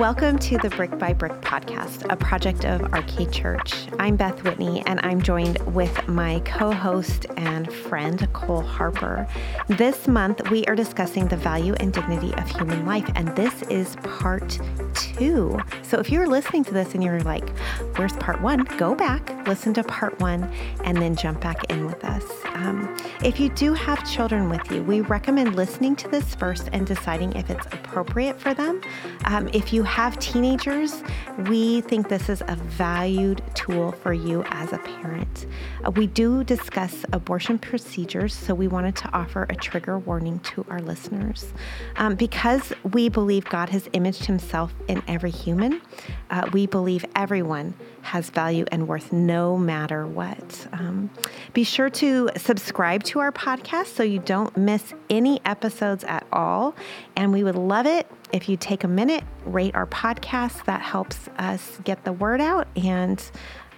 Welcome to the Brick by Brick podcast, a project of Arcade Church. I'm Beth Whitney, and I'm joined with my co host and friend, Cole Harper. This month, we are discussing the value and dignity of human life, and this is part two. So if you're listening to this and you're like, where's part one? Go back, listen to part one, and then jump back in with us. Um, if you do have children with you, we recommend listening to this first and deciding if it's appropriate for them. Um, if you have teenagers, we think this is a valued tool for you as a parent. Uh, we do discuss abortion procedures, so we wanted to offer a trigger warning to our listeners. Um, because we believe God has imaged himself in every human, uh, we believe everyone has value and worth no matter what. Um, be sure to subscribe to our podcast so you don't miss any episodes at all. And we would love it if you take a minute, rate our podcast. That helps us get the word out and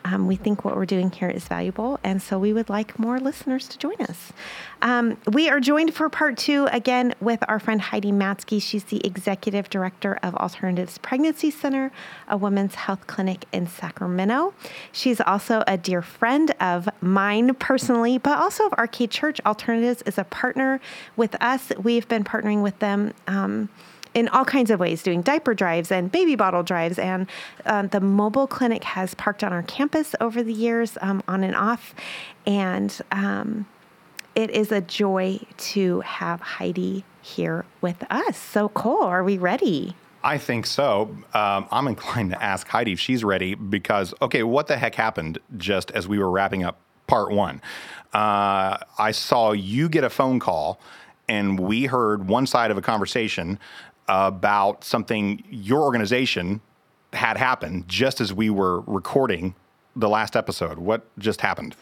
um, we think what we're doing here is valuable, and so we would like more listeners to join us. Um, we are joined for part two again with our friend Heidi Matzke. She's the executive director of Alternatives Pregnancy Center, a women's health clinic in Sacramento. She's also a dear friend of mine personally, but also of Arcade Church. Alternatives is a partner with us. We've been partnering with them. Um, in all kinds of ways, doing diaper drives and baby bottle drives. And uh, the mobile clinic has parked on our campus over the years, um, on and off. And um, it is a joy to have Heidi here with us. So, Cole, are we ready? I think so. Um, I'm inclined to ask Heidi if she's ready because, okay, what the heck happened just as we were wrapping up part one? Uh, I saw you get a phone call and we heard one side of a conversation about something your organization had happened just as we were recording the last episode. What just happened?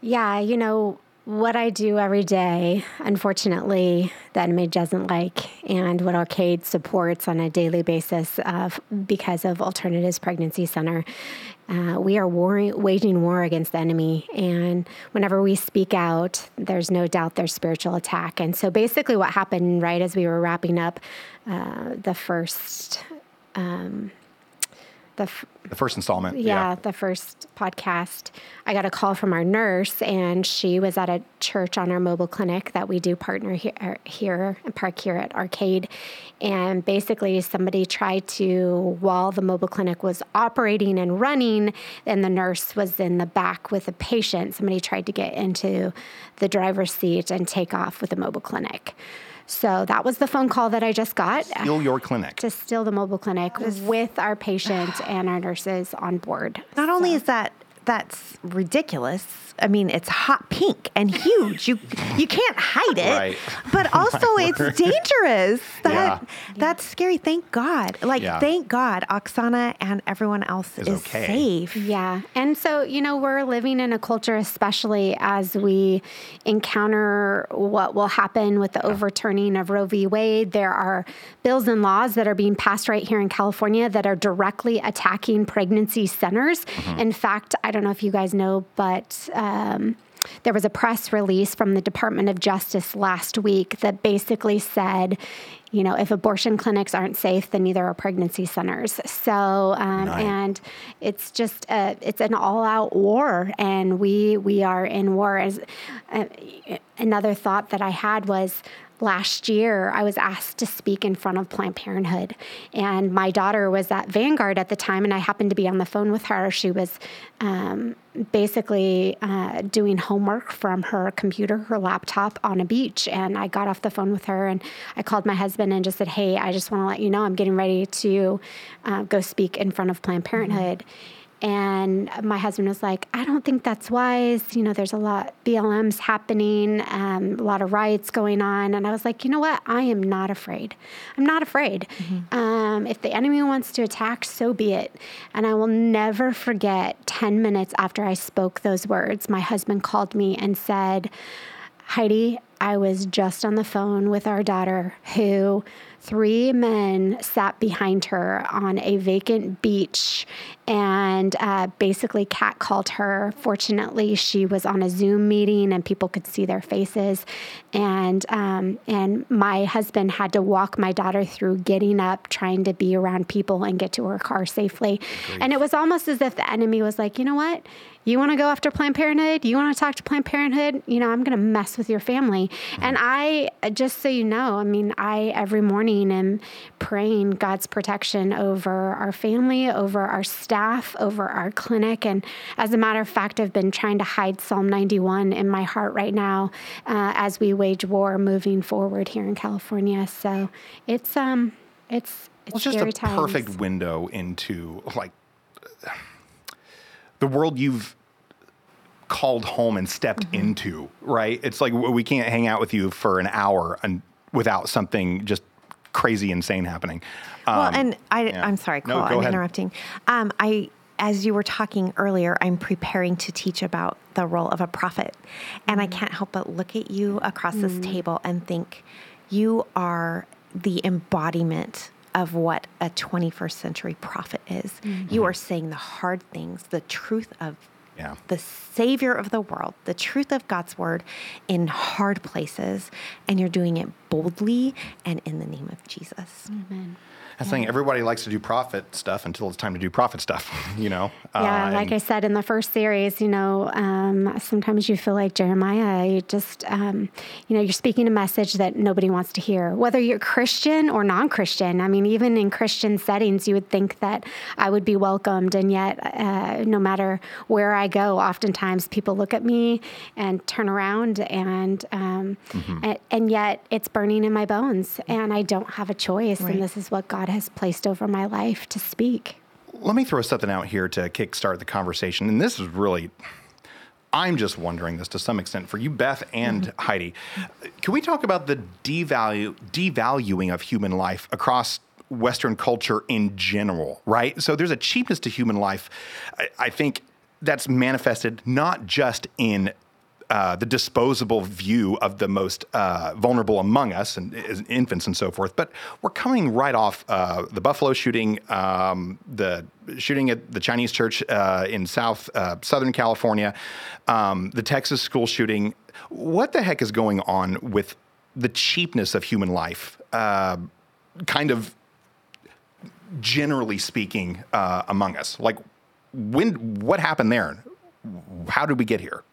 Yeah, you know, what I do every day, unfortunately, the enemy doesn't like, and what Arcade supports on a daily basis because of Alternatives Pregnancy Center. Uh, we are waging war against the enemy, and whenever we speak out, there's no doubt there's spiritual attack. And so, basically, what happened right as we were wrapping up uh, the first um, the, the first installment. Yeah, yeah, the first podcast. I got a call from our nurse, and she was at a church on our mobile clinic that we do partner here, er, here park here at Arcade. And basically, somebody tried to, while the mobile clinic was operating and running, and the nurse was in the back with a patient, somebody tried to get into the driver's seat and take off with the mobile clinic. So that was the phone call that I just got. Steal your clinic. To steal the mobile clinic with our patient and our nurses on board. Not so. only is that that's ridiculous. I mean, it's hot pink and huge. You you can't hide it. Right. But also it's dangerous. That yeah. that's scary. Thank God. Like yeah. thank God Oksana and everyone else is, is okay. safe. Yeah. And so, you know, we're living in a culture especially as we encounter what will happen with the overturning of Roe v. Wade. There are bills and laws that are being passed right here in California that are directly attacking pregnancy centers. Mm-hmm. In fact, I don't know if you guys know, but um, there was a press release from the Department of Justice last week that basically said, you know, if abortion clinics aren't safe, then neither are pregnancy centers. So, um, and it's just a, it's an all-out war, and we we are in war. As uh, another thought that I had was last year, I was asked to speak in front of Planned Parenthood. And my daughter was at Vanguard at the time, and I happened to be on the phone with her. She was um, basically uh, doing homework from her computer, her laptop on a beach. And I got off the phone with her and I called my husband and just said, Hey, I just want to let you know I'm getting ready to uh, go speak in front of Planned Parenthood. Mm-hmm. And my husband was like, I don't think that's wise. You know, there's a lot BLM's happening, um, a lot of riots going on. And I was like, you know what? I am not afraid. I'm not afraid. Mm-hmm. Um, if the enemy wants to attack, so be it. And I will never forget 10 minutes after I spoke those words, my husband called me and said, Heidi, I was just on the phone with our daughter who three men sat behind her on a vacant beach and uh, basically catcalled her. Fortunately, she was on a Zoom meeting and people could see their faces. And um, and my husband had to walk my daughter through getting up, trying to be around people and get to her car safely. And it was almost as if the enemy was like, you know what? You want to go after Planned Parenthood? You want to talk to Planned Parenthood? You know, I'm going to mess with your family. Mm-hmm. And I, just so you know, I mean, I every morning am praying God's protection over our family, over our staff, over our clinic. And as a matter of fact, I've been trying to hide Psalm 91 in my heart right now uh, as we wage war moving forward here in California. So it's, um, it's, it's, well, just a times. perfect window into like the world you've called home and stepped mm-hmm. into, right? It's like we can't hang out with you for an hour and without something just crazy insane happening. Um, well, and I, yeah. I'm sorry, Cole, no, I'm ahead. interrupting. Um, I, as you were talking earlier, I'm preparing to teach about the role of a prophet, and. I can't help but look at you across mm-hmm. this table and think you are the embodiment of what a 21st century prophet is. Mm-hmm. You are saying the hard things, the truth of yeah. the Savior of the world, the truth of God's word in hard places, and you're doing it boldly and in the name of Jesus. Amen. I think everybody likes to do prophet stuff until it's time to do prophet stuff, you know? Yeah, uh, like I said in the first series, you know, um, sometimes you feel like Jeremiah, you just, um, you know, you're speaking a message that nobody wants to hear, whether you're Christian or non Christian. I mean, even in Christian settings, you would think that I would be welcomed. And yet, uh, no matter where I go, oftentimes people look at me and turn around, and, um, mm-hmm. and, and, yet it's burning in my bones, and I don't have a choice. Right. And this is what God God has placed over my life to speak. Let me throw something out here to kickstart the conversation. And this is really, I'm just wondering this to some extent for you, Beth and mm-hmm. Heidi. Can we talk about the devalue, devaluing of human life across Western culture in general, right? So there's a cheapness to human life. I, I think that's manifested not just in uh, the disposable view of the most uh, vulnerable among us and infants and so forth. But we're coming right off uh, the Buffalo shooting, um, the shooting at the Chinese church uh, in South uh, Southern California, um, the Texas school shooting. What the heck is going on with the cheapness of human life? kind of generally speaking, among us, like when what happened there? How did we get here?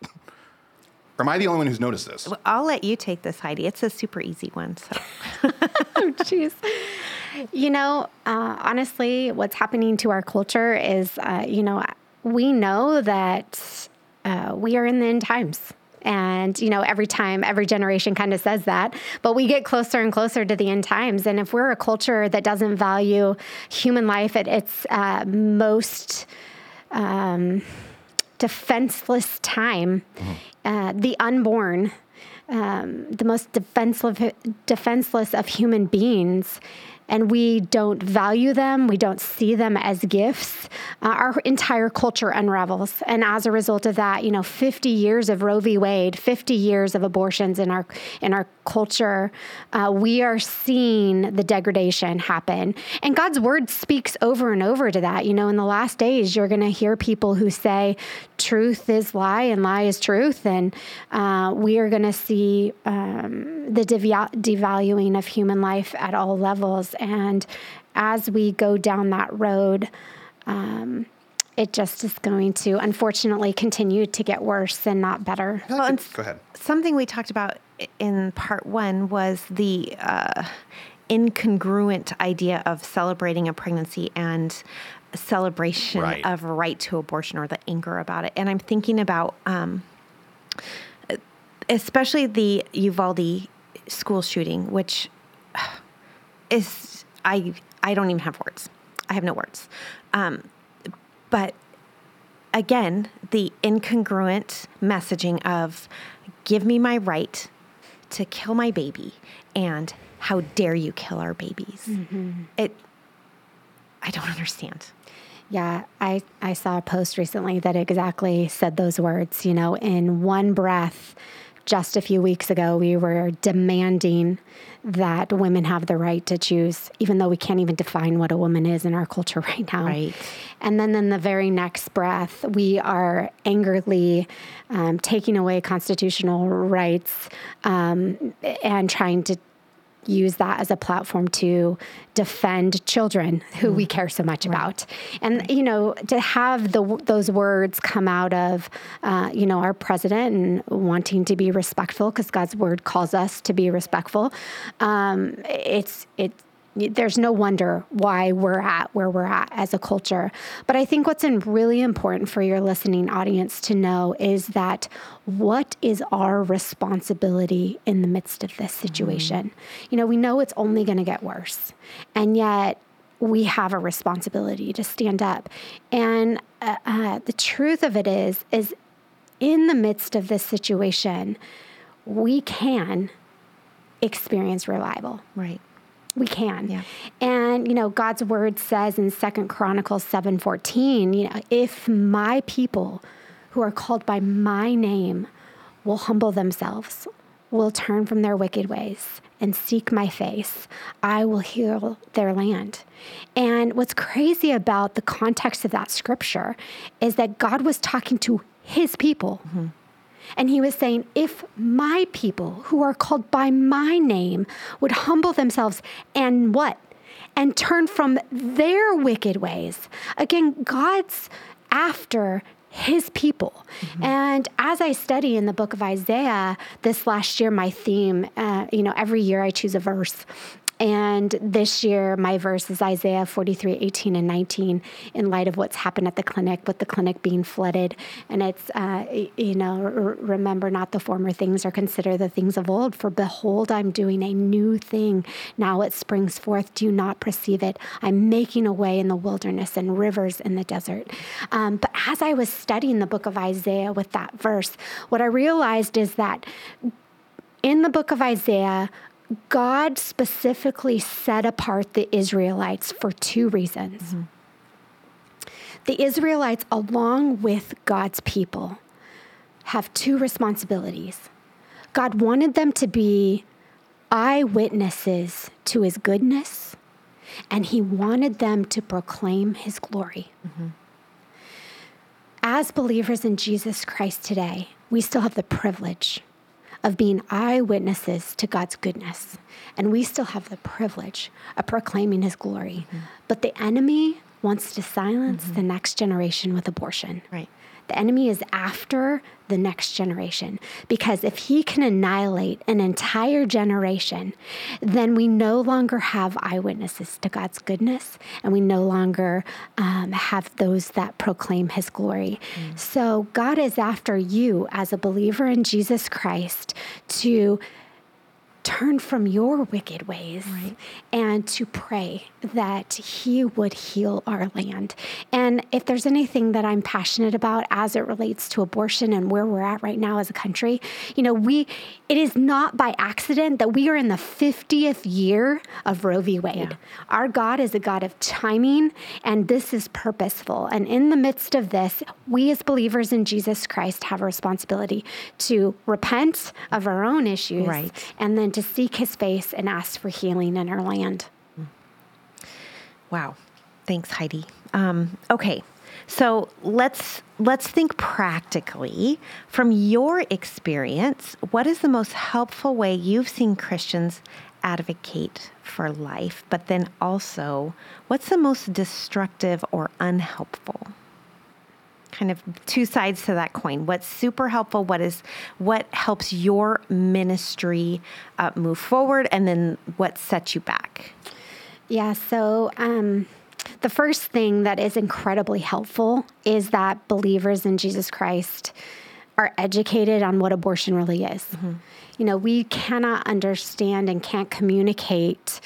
Or am I the only one who's noticed this? Well, I'll let you take this, Heidi. It's a super easy one. So. oh, jeez. You know, uh, honestly, what's happening to our culture is, uh, you know, we know that uh, we are in the end times. And, you know, every time, every generation kind of says that, but we get closer and closer to the end times. And if we're a culture that doesn't value human life at its uh, most, um, defenseless time, mm-hmm. uh, the unborn, um, the most defenseless, defenseless of human beings, and we don't value them, we don't see them as gifts, uh, our entire culture unravels. And as a result of that, you know, 50 years of Roe v. Wade, 50 years of abortions in our in our culture, uh, we are seeing the degradation happen. And God's word speaks over and over to that. You know, in the last days, you're going to hear people who say, truth is lie and lie is truth. And uh, we are going to see um, the devaluing of human life at all levels. And as we go down that road, um, it just is going to unfortunately continue to get worse and not better. Well, go ahead. Something we talked about in part one was the uh, incongruent idea of celebrating a pregnancy and celebration right. of right to abortion or the anger about it. And I'm thinking about, um, especially the Uvalde school shooting, which is I I don't even have words. I have no words. Um, but again, the incongruent messaging of give me my right to kill my baby and how dare you kill our babies. Mm-hmm. It I don't understand. Yeah, I, I saw a post recently that exactly said those words, you know, in one breath, just a few weeks ago, we were demanding that women have the right to choose, even though we can't even define what a woman is in our culture right now. Right. And then in the very next breath, we are angrily um, taking away constitutional rights um, and trying to use that as a platform to defend children who mm. we care so much right. about. And you know, to have the those words come out of uh, you know our president and wanting to be respectful because God's word calls us to be respectful. Um, it's it's there's no wonder why we're at where we're at as a culture. But I think what's really important for your listening audience to know is that what is our responsibility in the midst of this situation? Mm-hmm. You know, we know it's only going to get worse. And yet, we have a responsibility to stand up. And uh, uh, the truth of it is, is in the midst of this situation, we can experience revival. Right we can. Yeah. and you know god's word says in second chronicles 7.14 you know if my people who are called by my name will humble themselves will turn from their wicked ways and seek my face i will heal their land. And what's crazy about the context of that scripture is that god was talking to his people. Mm-hmm and he was saying, if my people who are called by my name would humble themselves and what? And turn from their wicked ways. Again, God's after his people. Mm-hmm. And as I study in the book of Isaiah this last year, my theme, uh, you know, every year I choose a verse and this year, my verse is Isaiah 43, 18, and 19, in light of what's happened at the clinic, with the clinic being flooded. And it's, uh, you know, remember not the former things or consider the things of old, for behold, I'm doing a new thing. Now it springs forth. Do not perceive it? I'm making a way in the wilderness and rivers in the desert. Um, but as I was studying the book of Isaiah with that verse, what I realized is that in the book of Isaiah, God specifically set apart the Israelites for two reasons. Mm-hmm. The Israelites, along with God's people, have two responsibilities. God wanted them to be eyewitnesses to his goodness, and he wanted them to proclaim his glory. Mm-hmm. As believers in Jesus Christ today, we still have the privilege of being eyewitnesses to God's goodness. And we still have the privilege of proclaiming his glory. Mm-hmm. But the enemy wants to silence mm-hmm. the next generation with abortion. Right. The enemy is after the next generation because if he can annihilate an entire generation, then we no longer have eyewitnesses to God's goodness and we no longer um, have those that proclaim his glory. Mm. So God is after you as a believer in Jesus Christ to turn from your wicked ways right. and to pray that He would heal our land. And if there's anything that I'm passionate about as it relates to abortion and where we're at right now as a country, you know, we it is not by accident that we are in the 50th year of Roe v. Wade. Yeah. Our God is a God of timing, and this is purposeful. And in the midst of this, we as believers in Jesus Christ have a responsibility to repent of our own issues right. and then to seek his face and ask for healing in our land. Wow. Thanks, Heidi. Um, okay. So let's let's think practically from your experience. What is the most helpful way you've seen Christians advocate for life? But then also, what's the most destructive or unhelpful? Kind of two sides to that coin. What's super helpful? What is what helps your ministry uh, move forward, and then what sets you back? Yeah. So. Um, the first thing that is incredibly helpful is that believers in Jesus Christ are educated on what abortion really is. Mm-hmm. You know, we cannot understand and can't communicate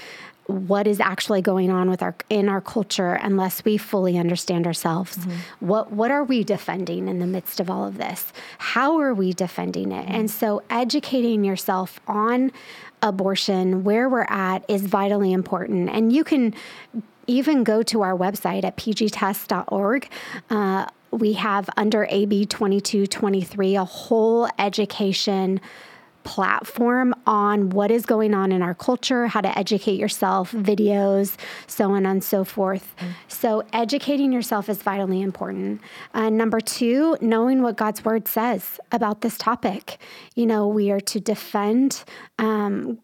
what is actually going on with our in our culture unless we fully understand ourselves. Mm-hmm. What what are we defending in the midst of all of this? How are we defending it? Mm-hmm. And so educating yourself on abortion, where we're at is vitally important. And you can even go to our website at pgtest.org. Uh, we have under AB 2223 a whole education platform on what is going on in our culture, how to educate yourself, videos, so on and so forth. Mm-hmm. So, educating yourself is vitally important. Uh, number two, knowing what God's word says about this topic. You know, we are to defend um,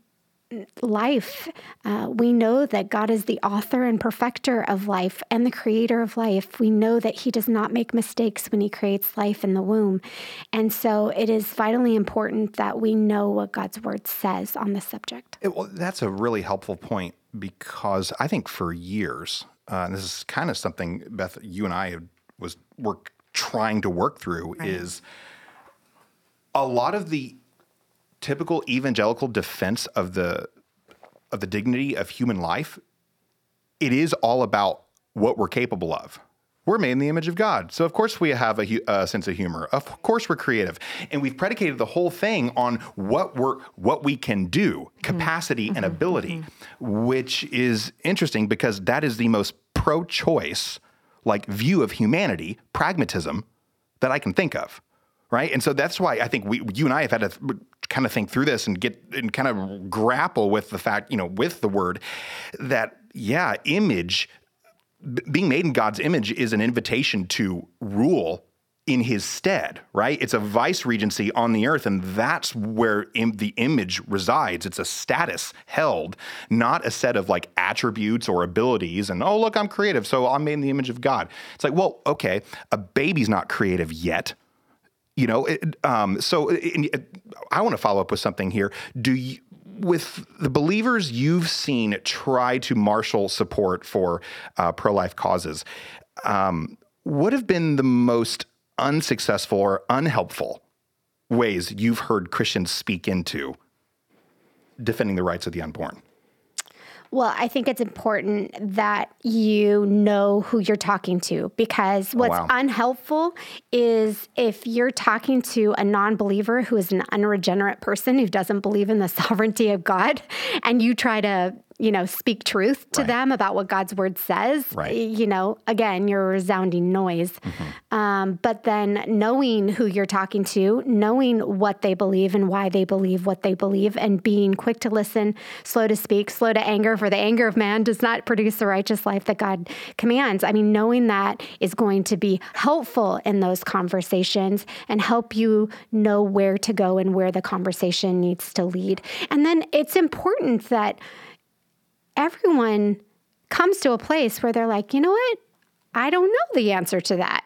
life. Uh, we know that God is the author and perfecter of life and the creator of life. We know that He does not make mistakes when He creates life in the womb. And so it is vitally important that we know what God's word says on the subject. It, well, that's a really helpful point because I think for years, uh, and this is kind of something, Beth, you and I was were trying to work through, right. is a lot of the typical evangelical defense of the of the dignity of human life, it is all about what we're capable of. We're made in the image of God. So, of course, we have a, a, sense of humor. Of course, we're creative. And we've predicated the whole thing on what, we're, what we can do, capacity mm-hmm. and ability, mm-hmm. which is interesting because that is the most pro choice like view of humanity, pragmatism, that I can think of right? And so that's why I think we, you and I have had to kind of think through this and get and kind of grapple with the fact, you know, with the word that yeah, image being made in God's image is an invitation to rule in his stead, right? It's a vice regency on the earth, and that's where Im- the image resides. It's a status held, not a set of like attributes or abilities. And oh, look, I'm creative, so I'm made in the image of God. It's like, well, okay, a baby's not creative yet, you know, it, um, so it, I want to follow up with something here. Do you, with the believers you've seen try to marshal support for uh, pro life causes, um, what have been the most unsuccessful or unhelpful ways you've heard Christians speak into defending the rights of the unborn? Well, I think it's important that you know who you're talking to because oh, what's oh, wow. unhelpful is if you're talking to a non believer who is an unregenerate person who doesn't believe in the sovereignty of God and you try to you know, speak truth to right. them about what God's word says. Right. You know, again, you're a resounding noise. Mm-hmm. Um, but then knowing who you're talking to, knowing what they believe and why they believe what they believe, and being quick to listen, slow to speak, slow to anger, for the anger of man does not produce the righteous life that God commands. I mean, knowing that is going to be helpful in those conversations and help you know where to go and where the conversation needs to lead. And then it's important that everyone comes to a place where they're like, you know what? I don't know the answer to that.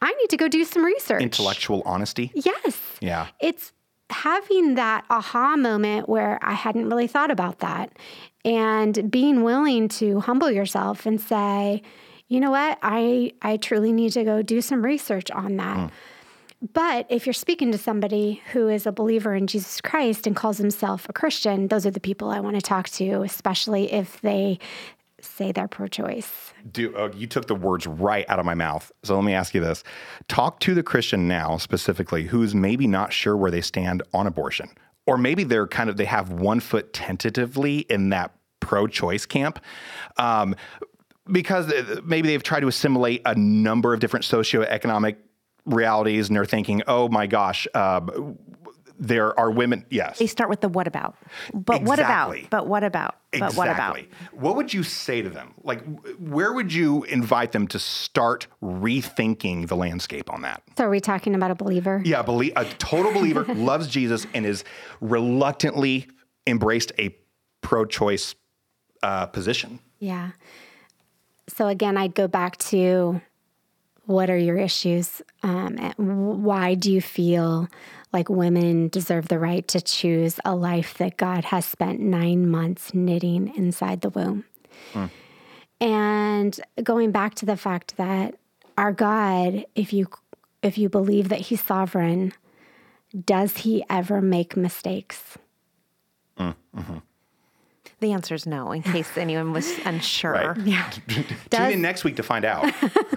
I need to go do some research. Intellectual honesty? Yes. Yeah. It's having that aha moment where I hadn't really thought about that and being willing to humble yourself and say, you know what? I I truly need to go do some research on that. Mm. But if you're speaking to somebody who is a believer in Jesus Christ and calls himself a Christian, those are the people I want to talk to, especially if they say they're pro choice. Do, uh, you took the words right out of my mouth. So let me ask you this talk to the Christian now, specifically, who's maybe not sure where they stand on abortion. Or maybe they're kind of, they have one foot tentatively in that pro choice camp. Um, because uh, maybe they've tried to assimilate a number of different socioeconomic realities and they're thinking, oh my gosh, uh, there are women. Yes. They start with the what about. But exactly. what about? But what about? But exactly. what about? What would you say to them? Like, where would you invite them to start rethinking the landscape on that? So, are we talking about a believer? Yeah, a, a total believer loves Jesus and is reluctantly embraced a pro choice uh, position. Yeah. So, again, I'd go back to what are your issues? Um, why do you feel like women deserve the right to choose a life that God has spent nine months knitting inside the womb? Hmm. And going back to the fact that our God, if you if you believe that He's sovereign, does He ever make mistakes? Mm, mm-hmm. The answer is no, in case anyone was unsure. Right. Yeah. Tune in next week to find out.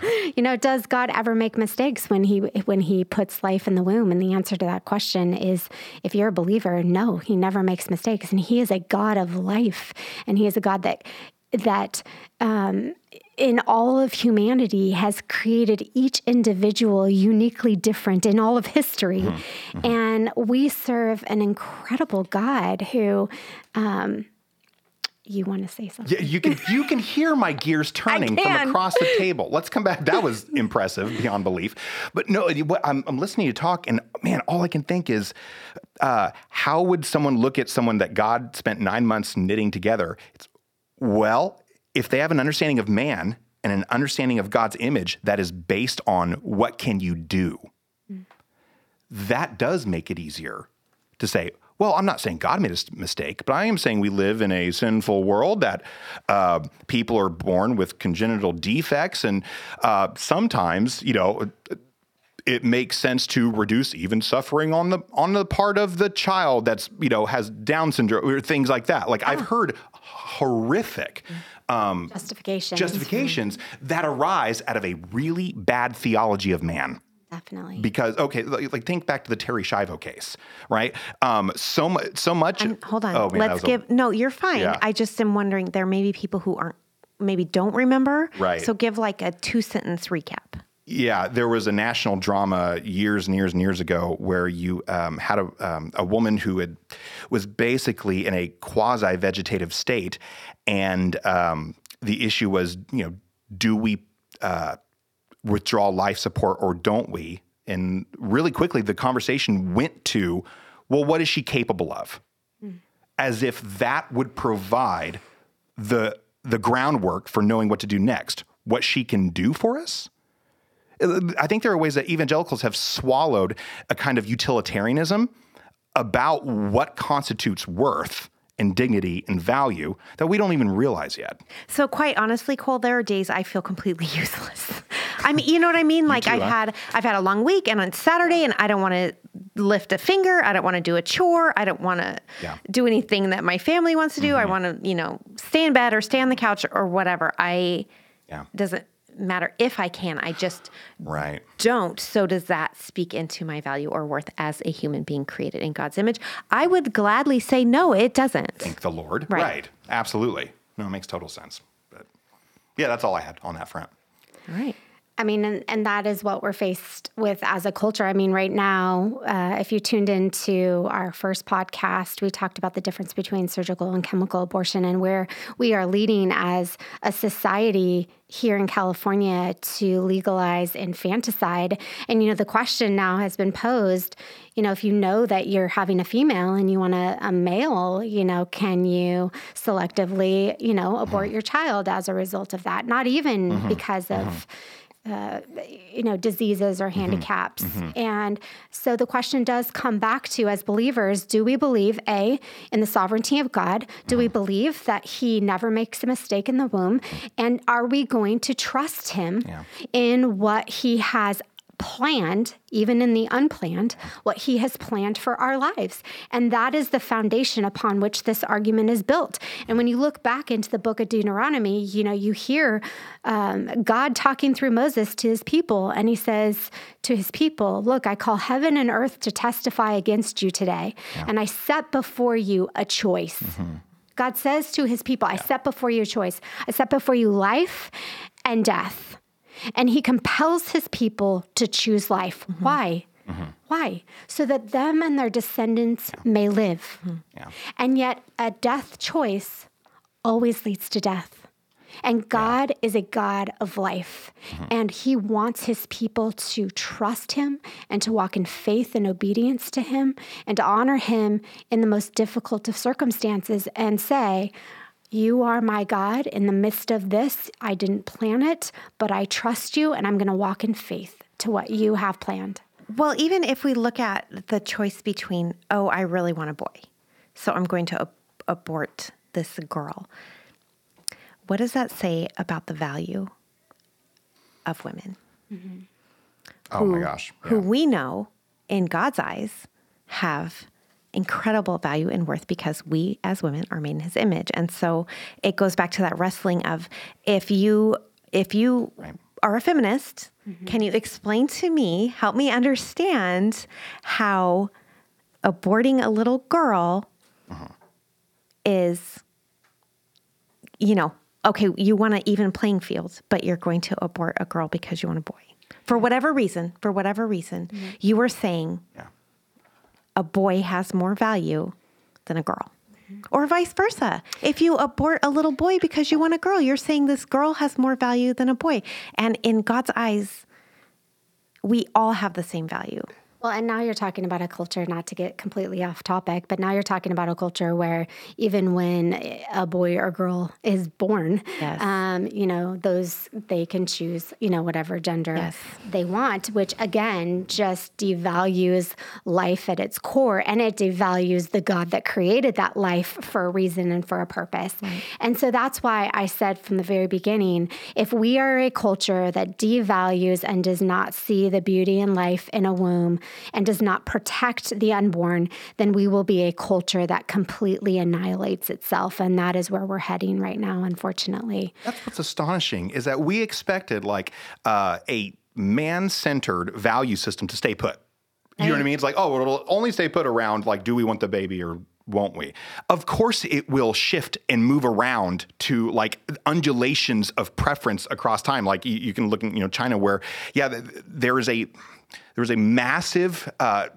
you know, does God ever make mistakes when he when he puts life in the womb? And the answer to that question is if you're a believer, no, he never makes mistakes. And he is a God of life. And he is a God that that um, in all of humanity has created each individual uniquely different in all of history. Mm-hmm. Mm-hmm. And we serve an incredible God who. Um, you want to say something? Yeah, you can you can hear my gears turning from across the table. Let's come back. That was impressive beyond belief. But no, I'm, I'm listening to you talk, and man, all I can think is, uh, how would someone look at someone that God spent nine months knitting together? It's, well, if they have an understanding of man and an understanding of God's image that is based on what can you do, mm. that does make it easier to say, well, I'm not saying God made a mistake, but I am saying we live in a sinful world that uh, people are born with congenital defects, and uh, sometimes, you know, it makes sense to reduce even suffering on the on the part of the child that's you know has Down syndrome or things like that. Like oh. I've heard horrific. Um, justifications. Justifications that arise out of a really bad theology of man. Definitely. Because okay, like think back to the Terri Schiavo case, right? Um, so much, so much. And hold on, oh, man, let's give. A, no, you're fine. Yeah. I just am wondering. There may be people who aren't, maybe don't remember. Right. So give like a two sentence recap. Yeah, there was a national drama years and years and years ago where you um, had a, um, a woman who had was basically in a quasi vegetative state, and um, the issue was, you know, do we uh, withdraw life support or don't we? And really quickly, the conversation went to, well, what is she capable of? Mm. As if that would provide the the groundwork for knowing what to do next, what she can do for us. I think there are ways that evangelicals have swallowed a kind of utilitarianism about what constitutes worth and dignity and value that we don't even realize yet. So, quite honestly, Cole, there are days I feel completely useless. I mean, you know what I mean? Like too, I've huh? had I've had a long week and on Saturday and I don't want to lift a finger, I don't want to do a chore, I don't want to yeah. do anything that my family wants to do. Mm-hmm. I want to, you know, stay in bed or stay on the couch or whatever. I yeah. doesn't matter if I can. I just right. don't. So does that speak into my value or worth as a human being created in God's image? I would gladly say no, it doesn't. Thank the Lord. Right. right. Absolutely. No, it makes total sense. But yeah, that's all I had on that front. All right. I mean, and, and that is what we're faced with as a culture. I mean, right now, uh, if you tuned into our first podcast, we talked about the difference between surgical and chemical abortion and where we are leading as a society here in California to legalize infanticide. And, you know, the question now has been posed, you know, if you know that you're having a female and you want a, a male, you know, can you selectively, you know, abort your child as a result of that? Not even mm-hmm. because of. Mm-hmm uh, you know diseases or mm-hmm. handicaps mm-hmm. and so the question does come back to as believers do we believe a in the sovereignty of god do we mm-hmm. believe that he never makes a mistake in the womb and are we going to trust him yeah. in what he has planned, even in the unplanned, what He has planned for our lives. And that is the foundation upon which this argument is built. And when you look back into the book of Deuteronomy, you know, you hear um, God talking through Moses to his people, and he says to his people, Look, I call heaven and earth to testify against you today, yeah. and I set before you a choice. Mm-hmm. God says to his people, I yeah. set before you a choice. I set before you life and death. And he compels his people to choose life. Mm-hmm. Why? Mm-hmm. Why? So that them and their descendants yeah. may live. Mm-hmm. Yeah. And yet, a death choice always leads to death. And God yeah. is a God of life. Mm-hmm. And He wants His people to trust Him and to walk in faith and obedience to Him and to honor Him in the most difficult of circumstances and say, you are my God in the midst of this. I didn't plan it, but I trust you and I'm going to walk in faith to what you have planned. Well, even if we look at the choice between, oh, I really want a boy, so I'm going to ab- abort this girl, what does that say about the value of women? Mm-hmm. Oh who, my gosh. Yeah. Who we know in God's eyes have incredible value and worth because we as women are made in his image. And so it goes back to that wrestling of if you if you right. are a feminist, mm-hmm. can you explain to me, help me understand how aborting a little girl uh-huh. is you know okay, you want an even playing field, but you're going to abort a girl because you want a boy. For whatever reason, for whatever reason, you are saying Yeah. A boy has more value than a girl. Or vice versa. If you abort a little boy because you want a girl, you're saying this girl has more value than a boy. And in God's eyes, we all have the same value. Well, and now you're talking about a culture, not to get completely off topic, but now you're talking about a culture where even when a boy or girl is born, Yes. um, you know, those they can choose, you know, whatever gender Yes. they want, which again just devalues life at its core and it devalues the God that created that life for a reason and for a purpose. And so that's why I said from the very beginning if we are a culture that devalues and does not see the beauty in life in a womb and does not protect the unborn, then we will be a culture that completely annihilates itself. And that is where we're heading right now, unfortunately. That's what's astonishing is that we expected like uh, a man-centered value system to stay put. You know what I mean? It's like, oh, it'll only stay put around like, do we want the baby or won't we? Of course, it will shift and move around to like undulations of preference across time. Like you, you can look in, you know, China where, yeah, there is a there is a massive. Uh,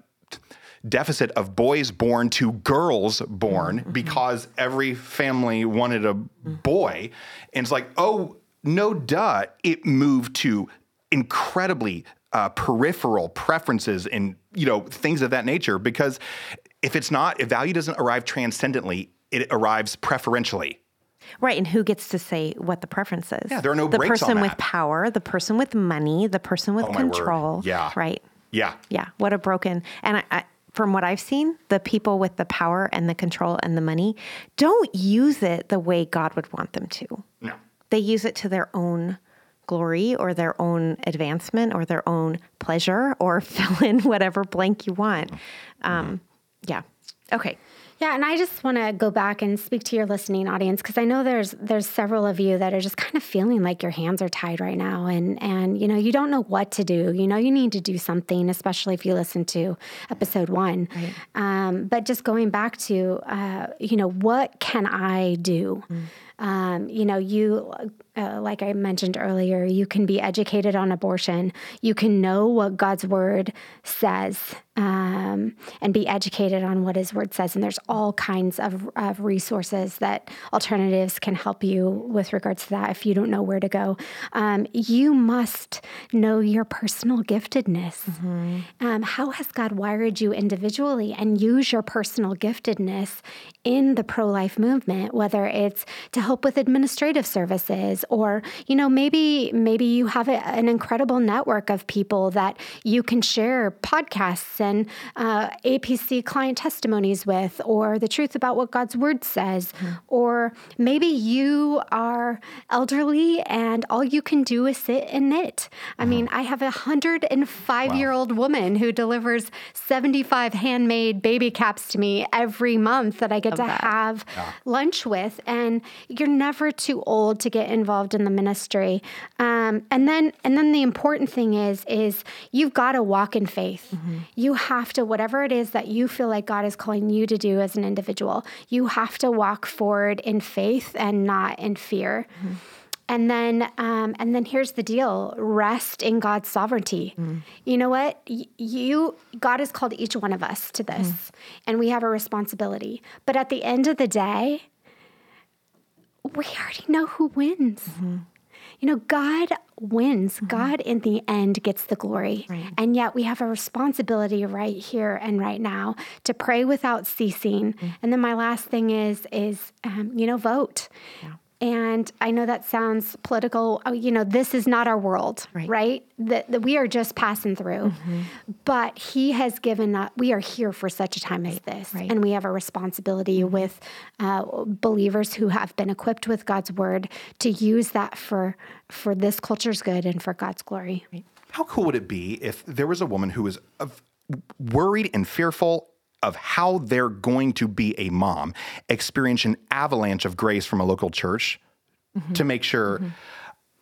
deficit of boys born to girls born because every family wanted a boy. And it's like, oh, no, duh. It moved to incredibly uh, peripheral preferences and, you know, things of that nature. Because if it's not, if value doesn't arrive transcendently, it arrives preferentially. Right, and who gets to say what the preference is? Yeah, there are no the person with power, the person with money, the person with Oh, control. Yeah. right. Yeah. Yeah, what a broken. And I, I, from what I've seen, the people with the power and the control and the money don't use it the way God would want them to. No. They use it to their own glory or their own advancement or their own pleasure or fill in whatever blank you want. Um, yeah. Okay. Yeah, and I just want to go back and speak to your listening audience because I know there's there's several of you that are just kind of feeling like your hands are tied right now, and and you know you don't know what to do. You know you need to do something, especially if you listen to episode one. Um, but just going back to uh, you know what can I do? Um, you know, you, uh, like I mentioned earlier, you can be educated on abortion. You can know what God's word says um, and be educated on what his word says. And there's all kinds of, of resources that alternatives can help you with regards to that if you don't know where to go. Um, you must know your personal giftedness. Um, how has God wired you individually and use your personal giftedness in the pro life movement, whether it's to help with administrative services or, you know, maybe maybe you have a, an incredible network of people that you can share podcasts and uh, APC client testimonies with, or the truth about what God's word says, or maybe you are elderly and all you can do is sit and knit. I mean, I have a hundred and five year old woman who delivers 75 handmade baby caps to me every month that I get to that. have lunch with. And you're never too old to get involved in the ministry. Um, and then, and then the important thing is, is you've got to walk in faith. You have to, whatever it is that you feel like God is calling you to do as an individual, you have to walk forward in faith and not in fear. And then, um, and then here's the deal: rest in God's sovereignty. You know what? You, God has called each one of us to this, and we have a responsibility. But at the end of the day, we already know who wins. You know, God wins. God, in the end, gets the glory. And yet, we have a responsibility right here and right now to pray without ceasing. And then, my last thing is, is um, you know, vote. And I know that sounds political. Oh, you know, this is not our world, Right. right? That that we are just passing through. Mm-hmm. But He has given us. We are here for such a time as this, right. and we have a responsibility mm-hmm. with uh, believers who have been equipped with God's word to use that for for this culture's good and for God's glory. How cool would it be if there was a woman who was uh, worried and fearful of how they're going to be a mom, experience an avalanche of grace from a local church to make sure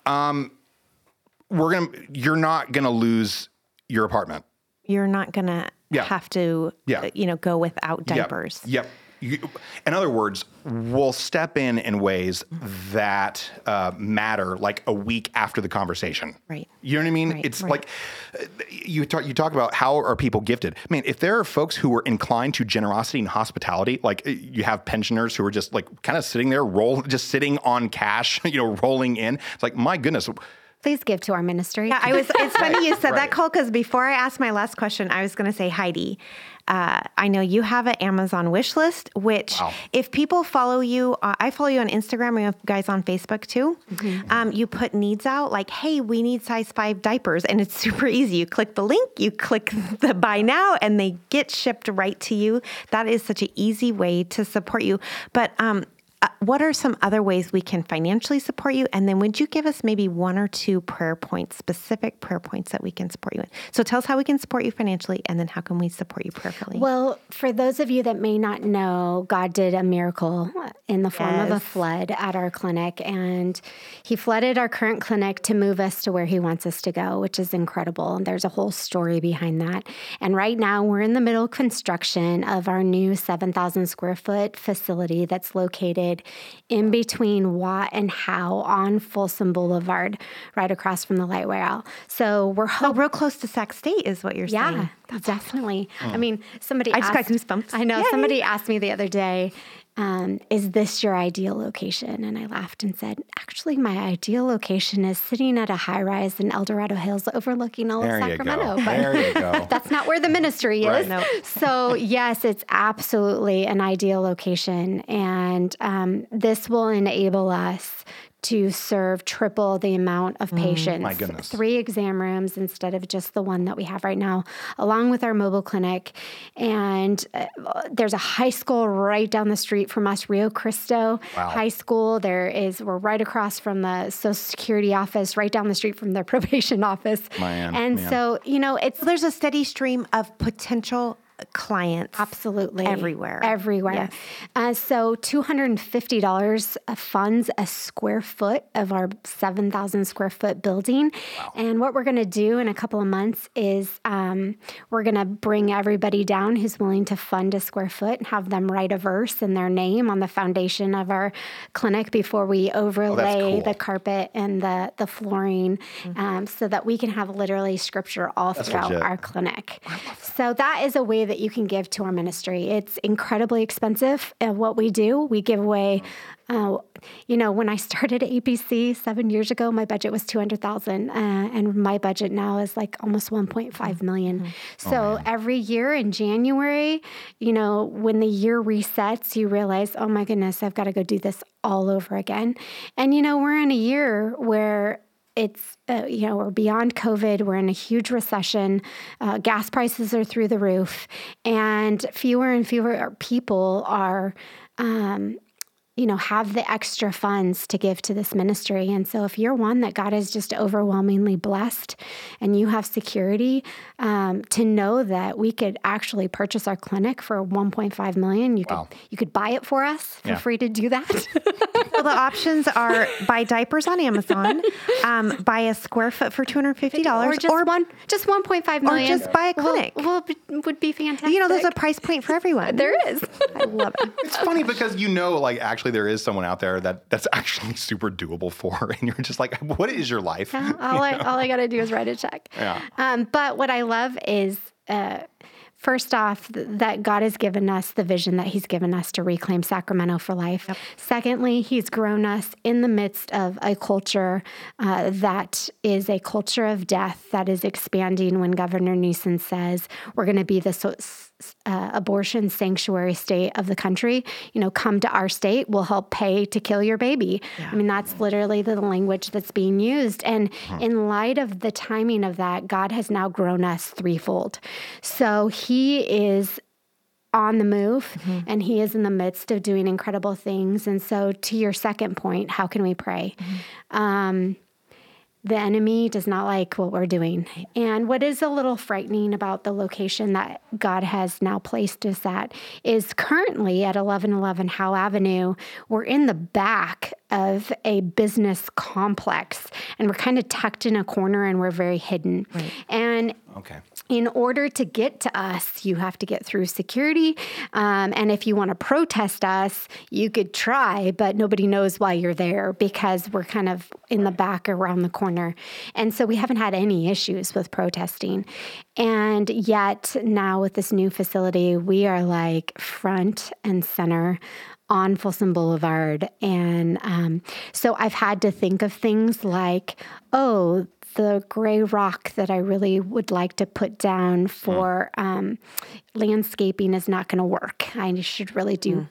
um, we're gonna you're not gonna lose your apartment. You're not going to Yeah. have to, Yeah. you know, go without Yep. diapers. Yep. You, in other words, we'll step in in ways that uh, matter like a week after the conversation. Right. You know what I mean? Right, it's right. like uh, you talk. You talk about how are people gifted. I mean, if there are folks who are inclined to generosity and hospitality, like uh, you have pensioners who are just like kind of sitting there, roll, just sitting on cash, you know, rolling in. It's like my goodness. Please give to our ministry. Yeah, I was. It's funny you said right. that, Cole, because before I asked my last question, I was going to say, Heidi, uh, I know you have an Amazon wish list. Which, Wow. if people follow you, uh, I follow you on Instagram. We have guys on Facebook too. Um, you put needs out like, "Hey, we need size five diapers," and it's super easy. You click the link, you click the buy now, and they get shipped right to you. That is such an easy way to support you. But um, uh, what are some other ways we can financially support you? And then would you give us maybe one or two prayer points, specific prayer points that we can support you in? So tell us how we can support you financially, and then how can we support you prayerfully? Well, for those of you that may not know, God did a miracle in the form of a flood at our clinic, and He flooded our current clinic to move us to where He wants us to go, which is incredible. And there's a whole story behind that. And right now, we're in the middle of construction of our new 7,000 square foot facility that's located in between Watt and Howe on Folsom Boulevard, right across from the light rail. So we're oh, hoping. real close to Sac State is what you're Yeah, saying. Definitely. I mean, somebody. I just got goosebumps. I know Yay. somebody asked me the other day, um, "Is this your ideal location?" And I laughed and said, "Actually, my ideal location is sitting at a high rise in El Dorado Hills, overlooking all There of you Sacramento." There you go. that's not where the ministry is. Right. No. So, yes, it's absolutely an ideal location. And um, this will enable us to serve triple the amount of patients. Mm, My goodness. Three exam rooms instead of just the one that we have right now, along with our mobile clinic. And uh, there's a high school right down the street from us, Rio Cristo Wow. High School. There is, we're right across from the Social Security office, right down the street from their probation office. Man, and man. so, you know, it's There's a steady stream of potential clients. Absolutely. Everywhere. Everywhere. Yes. Uh, so $250 funds a square foot of our 7,000 square foot building. And what we're going to do in a couple of months is um, we're going to bring everybody down who's willing to fund a square foot and have them write a verse in their name on the foundation of our clinic before we overlay cool. the carpet and the, the flooring um, so that we can have literally scripture all throughout legit. our clinic. So that is a way that you can give to our ministry. It's incredibly expensive. Uh, what we do, we give away. Uh, you know, when I started at APC seven years ago, my budget was two hundred thousand, uh, and my budget now is like almost one point five million. So every year in January, you know, when the year resets, you realize, oh my goodness, I've got to go do this all over again. And you know, we're in a year where it's uh, you know we're beyond covid we're in a huge recession uh, gas prices are through the roof and fewer and fewer people are um, you know have the extra funds to give to this ministry and so if you're one that god is just overwhelmingly blessed and you have security um, to know that we could actually purchase our clinic for 1.5 million you Wow. could you could buy it for us feel Yeah. free to do that Well, the options are buy diapers on Amazon, um, buy a square foot for two hundred fifty dollars, or just one just 1.5 million just buy a clinic. Well, be- would be fantastic you know, there's a price point for everyone. there is I love it. It's funny because you know, like, actually, there is someone out there that that's actually super doable for, and you're just like, what is your life? all I, all I got to do is write a check. Yeah. Um, but what I love is, uh, first off, th- that God has given us the vision that He's given us to reclaim Sacramento for life. Secondly, He's grown us in the midst of a culture uh, that is a culture of death that is expanding when Governor Newsom says we're going to be the so- s- uh, abortion sanctuary state of the country. You know, come to our state, we'll help pay to kill your baby. I mean, that's literally the language that's being used. And in light of the timing of that, God has now grown us threefold. So He is on the move and he is in the midst of doing incredible things and so to your second point how can we pray um, the enemy does not like what we're doing. And what is a little frightening about the location that God has now placed us at is currently at 1111 Howe Avenue, we're in the back of a business complex and we're kind of tucked in a corner and we're very hidden. And Okay. In order to get to us, you have to get through security. Um, and if you want to protest us, you could try, but nobody knows why you're there because we're kind of in the back around the corner. And so we haven't had any issues with protesting. And yet, now with this new facility, we are like front and center on Folsom Boulevard. And um, so I've had to think of things like, oh, the gray rock that I really would like to put down for mm. um, landscaping is not going to work. I should really do, mm.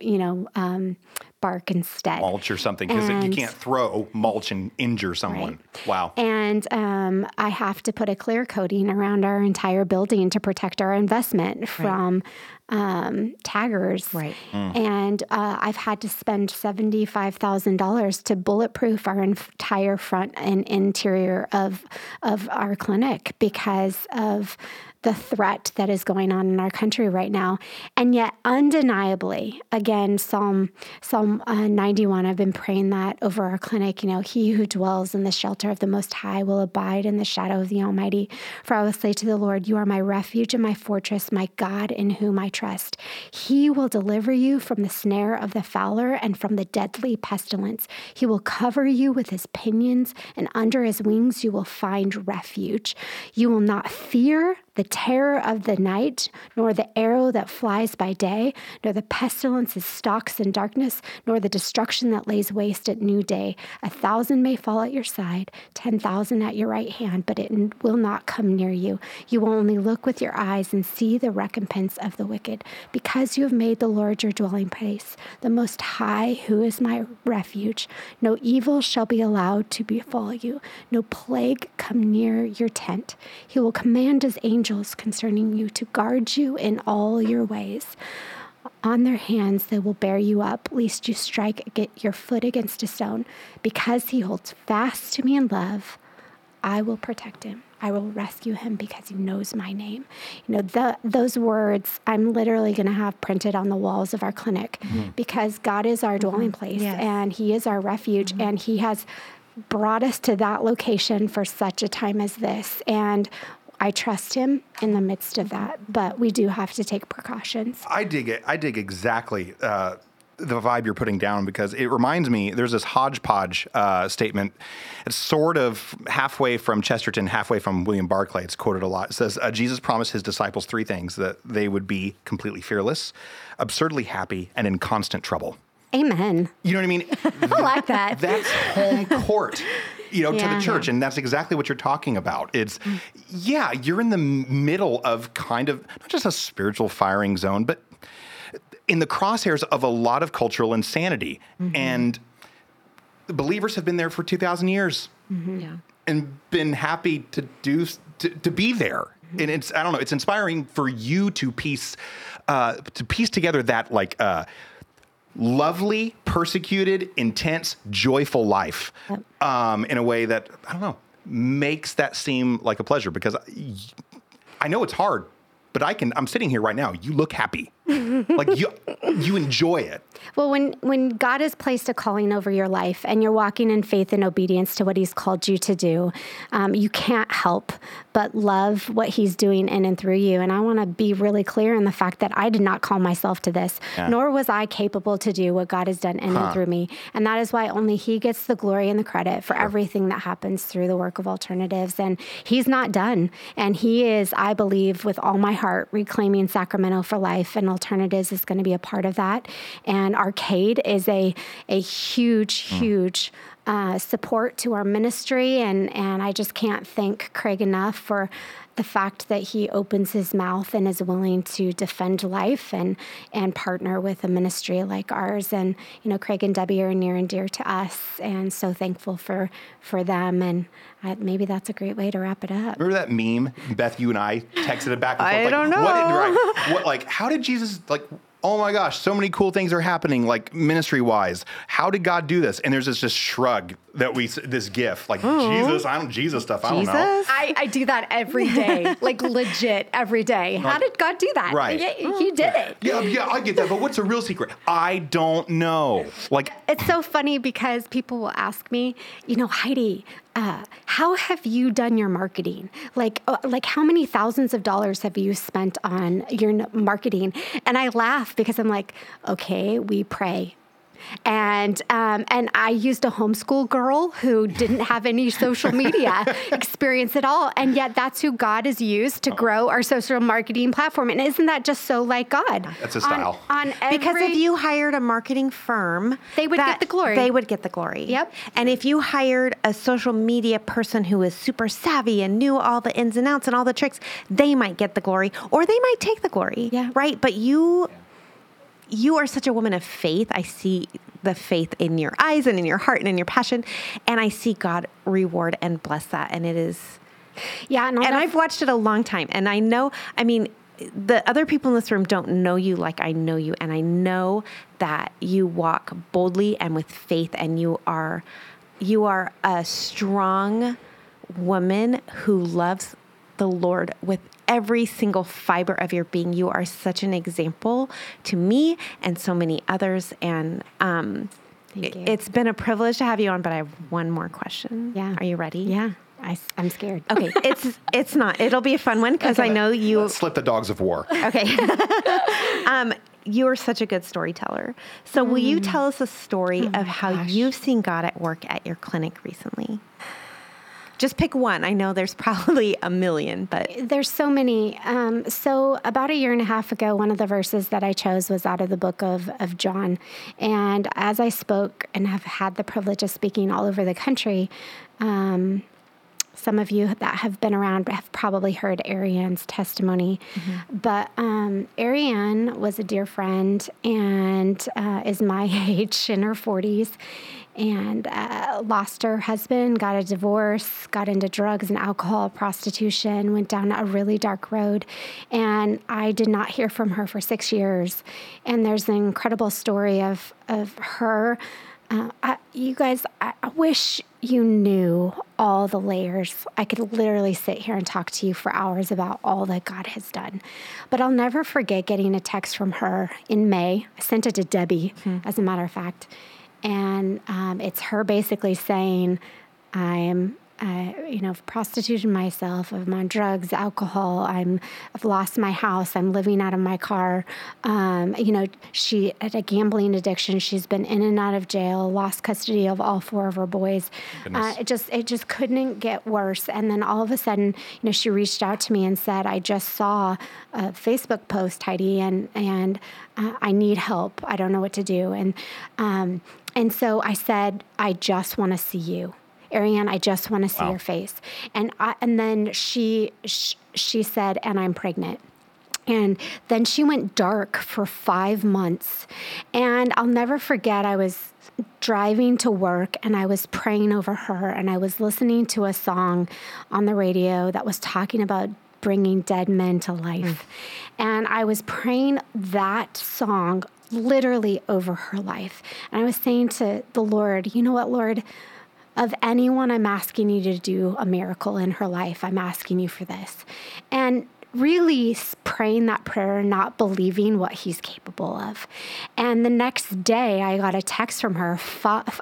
You know, um, bark instead. Mulch or something, because you can't throw mulch and injure someone. Right. Wow. And um, I have to put a clear coating around our entire building to protect our investment from um, taggers. Right. Mm. And uh, I've had to spend $75,000 to bulletproof our entire front and interior of, of our clinic because of the threat that is going on in our country right now. And yet, undeniably, again, Psalm Psalm uh, 91, I've been praying that over our clinic. You know, he who dwells in the shelter of the Most High will abide in the shadow of the Almighty. For I will say to the Lord, You are my refuge and my fortress, my God in whom I trust. He will deliver you from the snare of the fowler and from the deadly pestilence. He will cover you with his pinions, and under his wings you will find refuge. You will not fear the terror of the night, nor the arrow that flies by day, nor the pestilence that stalks in darkness, nor the destruction that lays waste at new day. A thousand may fall at your side, ten thousand at your right hand, but it will not come near you. You will only look with your eyes and see the recompense of the wicked, because you have made the Lord your dwelling place, the Most High, who is my refuge. No evil shall be allowed to befall you, no plague come near your tent. He will command his angels angels concerning you to guard you in all your ways. On their hands they will bear you up, lest you strike get your foot against a stone. Because he holds fast to me in love, I will protect him. I will rescue him because he knows my name. You know, the, those words I'm literally going to have printed on the walls of our clinic mm-hmm. because God is our dwelling mm-hmm. place yes. and he is our refuge mm-hmm. and he has brought us to that location for such a time as this. And I trust him in the midst of that, but we do have to take precautions. I dig it. I dig exactly uh, the vibe you're putting down because it reminds me there's this hodgepodge uh, statement. It's sort of halfway from Chesterton, halfway from William Barclay. It's quoted a lot. It says, uh, Jesus promised his disciples three things that they would be completely fearless, absurdly happy, and in constant trouble. Amen. You know what I mean? I like that. That's home court you know, yeah. to the church. And that's exactly what you're talking about. It's, yeah, you're in the middle of kind of not just a spiritual firing zone, but in the crosshairs of a lot of cultural insanity. Mm-hmm. And believers have been there for 2,000 years. Mm-hmm. Yeah. And been happy to do to, to be there, mm-hmm. and it's I don't know. It's inspiring for you to piece uh, to piece together that like uh, lovely, persecuted, intense, joyful life um, in a way that, I don't know, makes that seem like a pleasure because I, I know it's hard, but I can, I'm sitting here right now. You look happy. like you, you enjoy it. Well, when when God has placed a calling over your life and you're walking in faith and obedience to what He's called you to do, um, you can't help but love what He's doing in and through you. And I want to be really clear in the fact that I did not call myself to this, yeah. nor was I capable to do what God has done in huh. and through me. And that is why only He gets the glory and the credit for sure. everything that happens through the work of alternatives. And He's not done. And He is, I believe, with all my heart, reclaiming Sacramento for life and alternatives is going to be a part of that. And Arcade is a, a huge, mm. huge uh, support to our ministry. And, and I just can't thank Craig enough for the fact that he opens his mouth and is willing to defend life and and partner with a ministry like ours and you know Craig and Debbie are near and dear to us and so thankful for for them and uh, maybe that's a great way to wrap it up. Remember that meme, Beth? You and I texted it back and forth. I like, don't know. What, right, what, like, how did Jesus like? Oh my gosh, so many cool things are happening, like ministry wise. How did God do this? And there's this just shrug that we, this gif, like oh. Jesus, I don't, Jesus stuff, I Jesus? don't know. I, I do that every day, like legit every day. How did God do that? Right. He, he did it. Yeah, yeah, I get that. But what's the real secret? I don't know. Like, it's so funny because people will ask me, you know, Heidi, uh, how have you done your marketing? Like, uh, like how many thousands of dollars have you spent on your marketing? And I laugh because I'm like, okay, we pray and um, and I used a homeschool girl who didn't have any social media experience at all, and yet that's who God has used to grow our social marketing platform. And isn't that just so like God? That's a style. On, on every, because if you hired a marketing firm, They would get the glory. They would get the glory. Yep. And if you hired a social media person who is super savvy and knew all the ins and outs and all the tricks, they might get the glory, or they might take the glory. Yeah. Right. But you, you are such a woman of faith. I see the faith in your eyes and in your heart and in your passion, and I see God reward and bless that. And it is yeah, and, and I've watched it a long time, and I know. I mean, the other people in this room don't know you like I know you, and I know that you walk boldly and with faith, and you are, you are a strong woman who loves the Lord with every single fiber of your being. You are such an example to me and so many others, and um, it- you. it's been a privilege to have you on. But I have one more question. Yeah. are you ready? yeah, I, am scared. Okay, it's it's not. It'll be a fun one because I know you. Let's slip the dogs of war. Okay. um, you are such a good storyteller. So, will you tell us a story of how gosh. you've seen God at work at your clinic recently? Just pick one. I know there's probably a million, but There's so many. Um, so about a year and a half ago, one of the verses that I chose was out of the book of, of John. And as I spoke and have had the privilege of speaking all over the country, um, some of you that have been around have probably heard Ariane's testimony. But um, Ariane was a dear friend and uh, is my age in her 40s and uh, lost her husband, got a divorce, got into drugs and alcohol, prostitution, went down a really dark road. And I did not hear from her for six years. And there's an incredible story of, of her. Uh, I, you guys, I, I wish you knew all the layers. I could literally sit here and talk to you for hours about all that God has done. But I'll never forget getting a text from her in May. I sent it to Debbie, as a matter of fact. And um, it's her basically saying, I'm, uh, you know, prostituted myself. I'm on drugs, alcohol. I'm, I've lost my house. I'm living out of my car. Um, you know, she had a gambling addiction. She's been in and out of jail. Lost custody of all four of her boys. Uh, it just, it just couldn't get worse. And then all of a sudden, you know, she reached out to me and said, "I just saw a Facebook post, Heidi, and and uh, I need help. I don't know what to do." And um, and so I said, "I just want to see you." Ariane, I just want to see Wow. your face. And I, and then she sh- she said, and I'm pregnant. And then she went dark for five months. And I'll never forget, I was driving to work and I was praying over her and I was listening to a song on the radio that was talking about bringing dead men to life. Mm. And I was praying that song literally over her life. And I was saying to the Lord, you know what, Lord? of anyone I'm asking you to do a miracle in her life. I'm asking you for this. And really praying that prayer, not believing what he's capable of. And the next day, I got a text from her.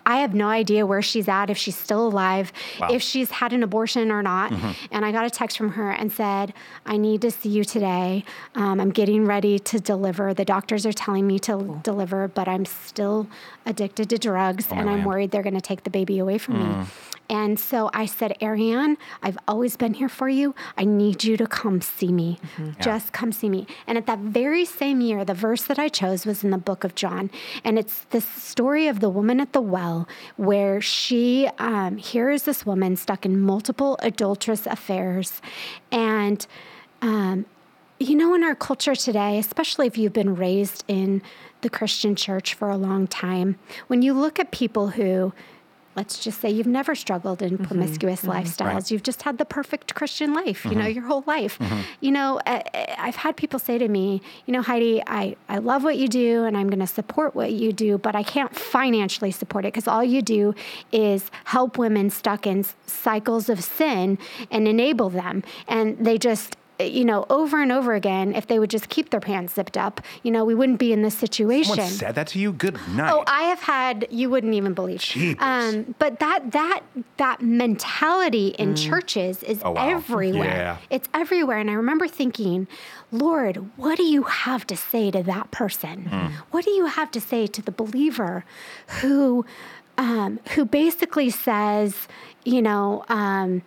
I have no idea where she's at, if she's still alive, Wow. if she's had an abortion or not. And I got a text from her and said, I need to see you today. Um, I'm getting ready to deliver. The doctors are telling me to deliver, but I'm still addicted to drugs my and I'm land. worried they're going to take the baby away from me. And so I said, Ariane, I've always been here for you. I need you to come see me. Just come see me. And at that very same year, the verse that I chose was in the book of John. And it's the story of the woman at the well where she, um, here is this woman stuck in multiple adulterous affairs. And, um, you know, in our culture today, especially if you've been raised in the Christian church for a long time, when you look at people who, let's just say you've never struggled in mm-hmm. promiscuous mm-hmm. lifestyles, Right. you've just had the perfect Christian life, you know, mm-hmm. your whole life. You know, I, I- I've had people say to me, you know, Heidi, I, I love what you do and I'm going to support what you do, but I can't financially support it because all you do is help women stuck in cycles of sin and enable them. And they just, you know, over and over again, if they would just keep their pants zipped up, you know, we wouldn't be in this situation. Someone said that to you? Good night. Oh, I have had you wouldn't even believe. Um, but that that that mentality in churches is Oh, wow. everywhere. Yeah. It's everywhere. And I remember thinking, Lord, what do you have to say to that person? Hmm. What do you have to say to the believer who um, who basically says, you know, um,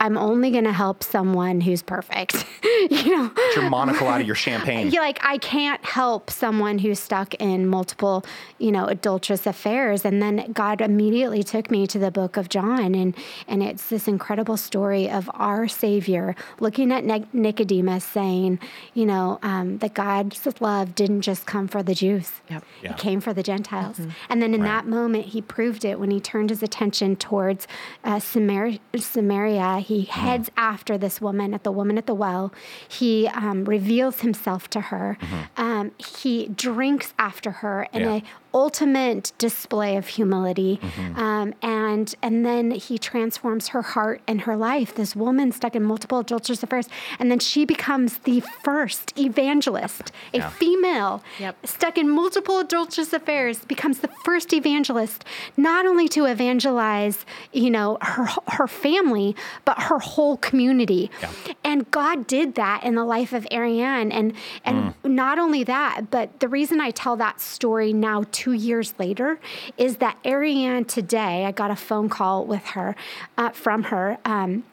I'm only going to help someone who's perfect. you know, Get your monocle out of your champagne. you're like I can't help someone who's stuck in multiple, you know, adulterous affairs. And then God immediately took me to the book of John, and and it's this incredible story of our Savior looking at Nic- Nicodemus, saying, you know, um, that God's love didn't just come for the Jews; Yep. Yeah. it came for the Gentiles. And then in that moment, he proved it when he turned his attention towards uh, Samar- Samaria. He heads after this woman at the woman at the well. He um, reveals himself to her. Um, he drinks after her in Yeah. a ultimate display of humility, um, and and then he transforms her heart and her life. This woman stuck in multiple adulterous affairs, and then she becomes the first evangelist, a Yeah. female Yep. stuck in multiple adulterous affairs becomes the first evangelist not only to evangelize you know her her family but her whole community Yeah. and god did that in the life of ariane and and not only that but the reason i tell that story now two years later is that ariane today i got a phone call with her uh, from her um,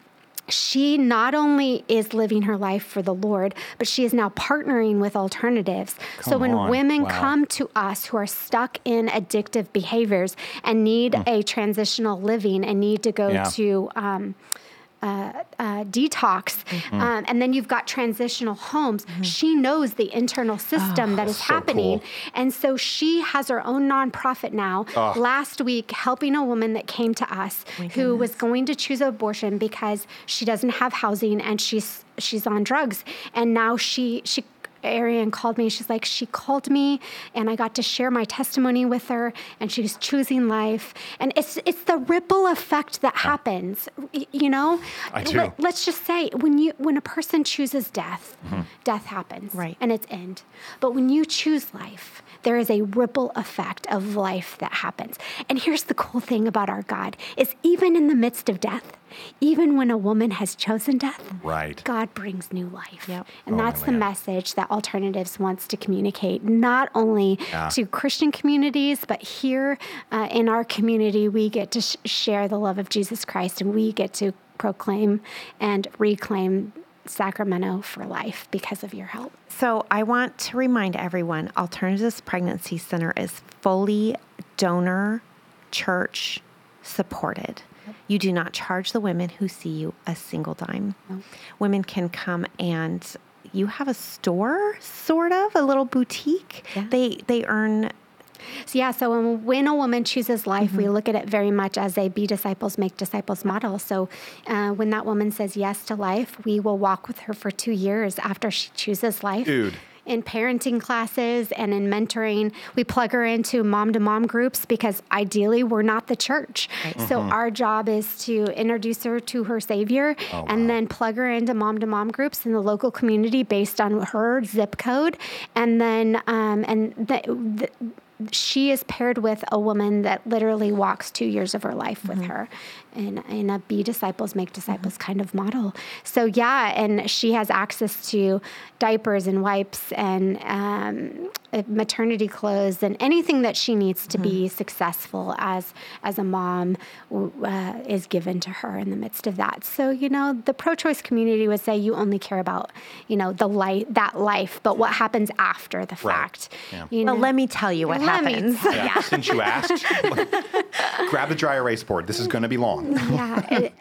she not only is living her life for the Lord, but she is now partnering with alternatives. so when on. women Wow. come to us who are stuck in addictive behaviors and need a transitional living and need to go. Yeah. to um, uh, uh, detox, Mm-hmm. um, and then you've got transitional homes. She knows the internal system that is so happening, cool. and so she has her own nonprofit now. Last week, helping a woman that came to us who was going to choose abortion because she doesn't have housing and she's she's on drugs, and now she she. Ariane called me. She's like, she called me, and I got to share my testimony with her, and she was choosing life. And it's it's the ripple effect that happens, you know. I do. Let, let's just say when you when a person chooses death, Mm-hmm. death happens, Right. and it's end. But when you choose life, there is a ripple effect of life that happens. And here's the cool thing about our God is even in the midst of death, even when a woman has chosen death, Right. God brings new life. Yep. And Oh, that's the man. message that Alternatives wants to communicate, not only Yeah. to Christian communities, but here uh, in our community, we get to sh- share the love of Jesus Christ and we get to proclaim and reclaim Sacramento for life because of your help. So I want to remind everyone Alternatives Pregnancy Center is fully donor church supported. You do not charge the women who see you a single dime. Women can come and you have a store, sort of, a little boutique. They they earn So yeah, so when, a woman chooses life, we look at it very much as a be disciples, make disciples model. So uh, when that woman says yes to life, we will walk with her for two years after she chooses life. Dude. In parenting classes and in mentoring, we plug her into mom to mom groups because ideally we're not the church. So our job is to introduce her to her savior and then plug her into mom to mom groups in the local community based on her zip code. And then, um, and the, the, she is paired with a woman that literally walks two years of her life with her in, in a be disciples, make disciples kind of model. So, yeah, and she has access to diapers and wipes and um, uh, maternity clothes and anything that she needs to be successful as, as a mom uh, is given to her in the midst of that. So, you know, the pro choice community would say you only care about, you know, the life, that life, but what happens after the Right. fact. Yeah. You know? well, let me tell you what Let me happens. tell Yeah. Since you asked, grab the dry erase board. This is going to be long. yeah, it,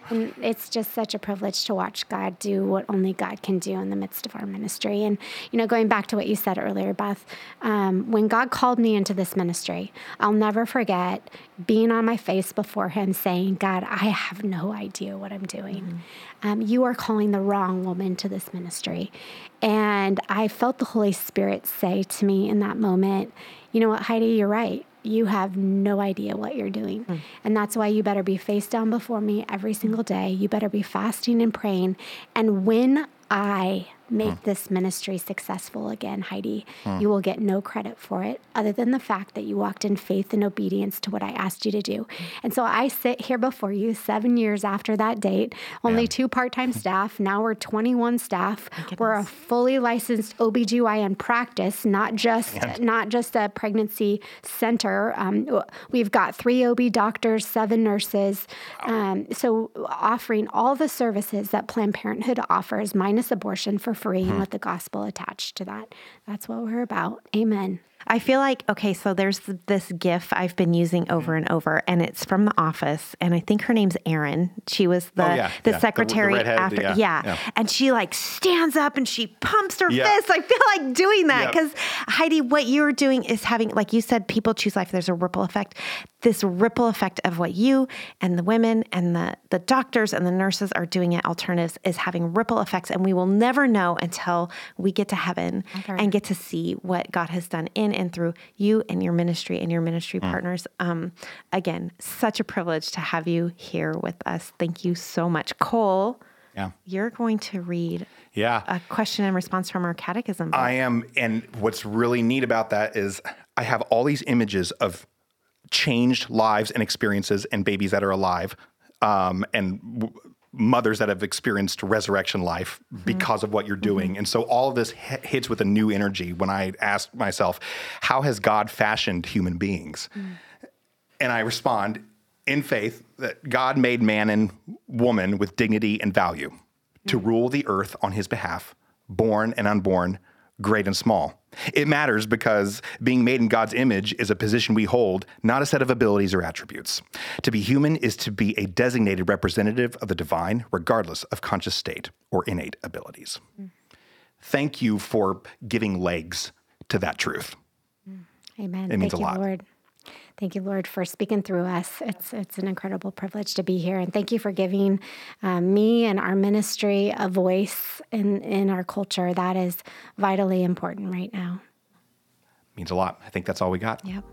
it's just such a privilege to watch God do what only God can do in the midst of our ministry. And you know, going back to what you said earlier, Beth, um, when God called me into this ministry, I'll never forget being on my face before Him, saying, "God, I have no idea what I'm doing. Um, you are calling the wrong woman to this ministry." And I felt the Holy Spirit say to me in that moment, "You know what, Heidi, you're right." you have no idea what you're doing. Hmm. And that's why you better be face down before me every single day. You better be fasting and praying. And when I make hmm. this ministry successful again, Heidi. Hmm. You will get no credit for it other than the fact that you walked in faith and obedience to what I asked you to do. And so I sit here before you seven years after that date, only yeah. two part time staff. Now we're 21 staff. We're a fully licensed OBGYN practice, not just, not just a pregnancy center. Um, we've got three OB doctors, seven nurses. Um, so offering all the services that Planned Parenthood offers, minus abortion for free hmm. and with the gospel attached to that. That's what we're about. Amen. I feel like, okay, so there's this GIF I've been using over and over, and it's from The Office, and I think her name's Erin. She was the, oh, yeah, the yeah. secretary the, the after, yeah, yeah, And she like stands up and she pumps her fist. I feel like doing that because Heidi, what you're doing is having, like you said, people choose life. There's a ripple effect. This ripple effect of what you and the women and the, the doctors and the nurses are doing at Alternatives is having ripple effects, and we will never know until we get to heaven okay. and get to see what God has done in and through you and your ministry and your ministry mm. partners. Um, again, such a privilege to have you here with us. Thank you so much. Cole, yeah. you're going to read yeah. a question and response from our catechism. Book. I am. And what's really neat about that is I have all these images of changed lives and experiences and babies that are alive um, and w- mothers that have experienced resurrection life mm-hmm. because of what you're doing. Mm-hmm. And so all of this h- hits with a new energy when I ask myself, how has God fashioned human beings? Mm. And I respond in faith that God made man and woman with dignity and value mm. to rule the earth on his behalf, born and unborn, great and small. It matters because being made in God's image is a position we hold, not a set of abilities or attributes. To be human is to be a designated representative of the divine, regardless of conscious state or innate abilities. Mm. Thank you for giving legs to that truth. Amen. It means Thank a lot. Lord. Thank you, Lord, for speaking through us. It's it's an incredible privilege to be here, and thank you for giving um, me and our ministry a voice in in our culture that is vitally important right now. Means a lot. I think that's all we got. Yep.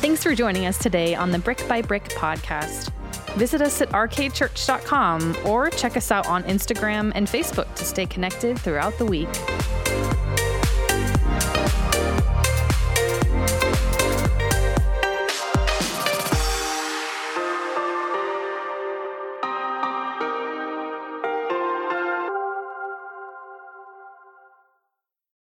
Thanks for joining us today on the Brick by Brick podcast. Visit us at arcadechurch.com or check us out on Instagram and Facebook to stay connected throughout the week.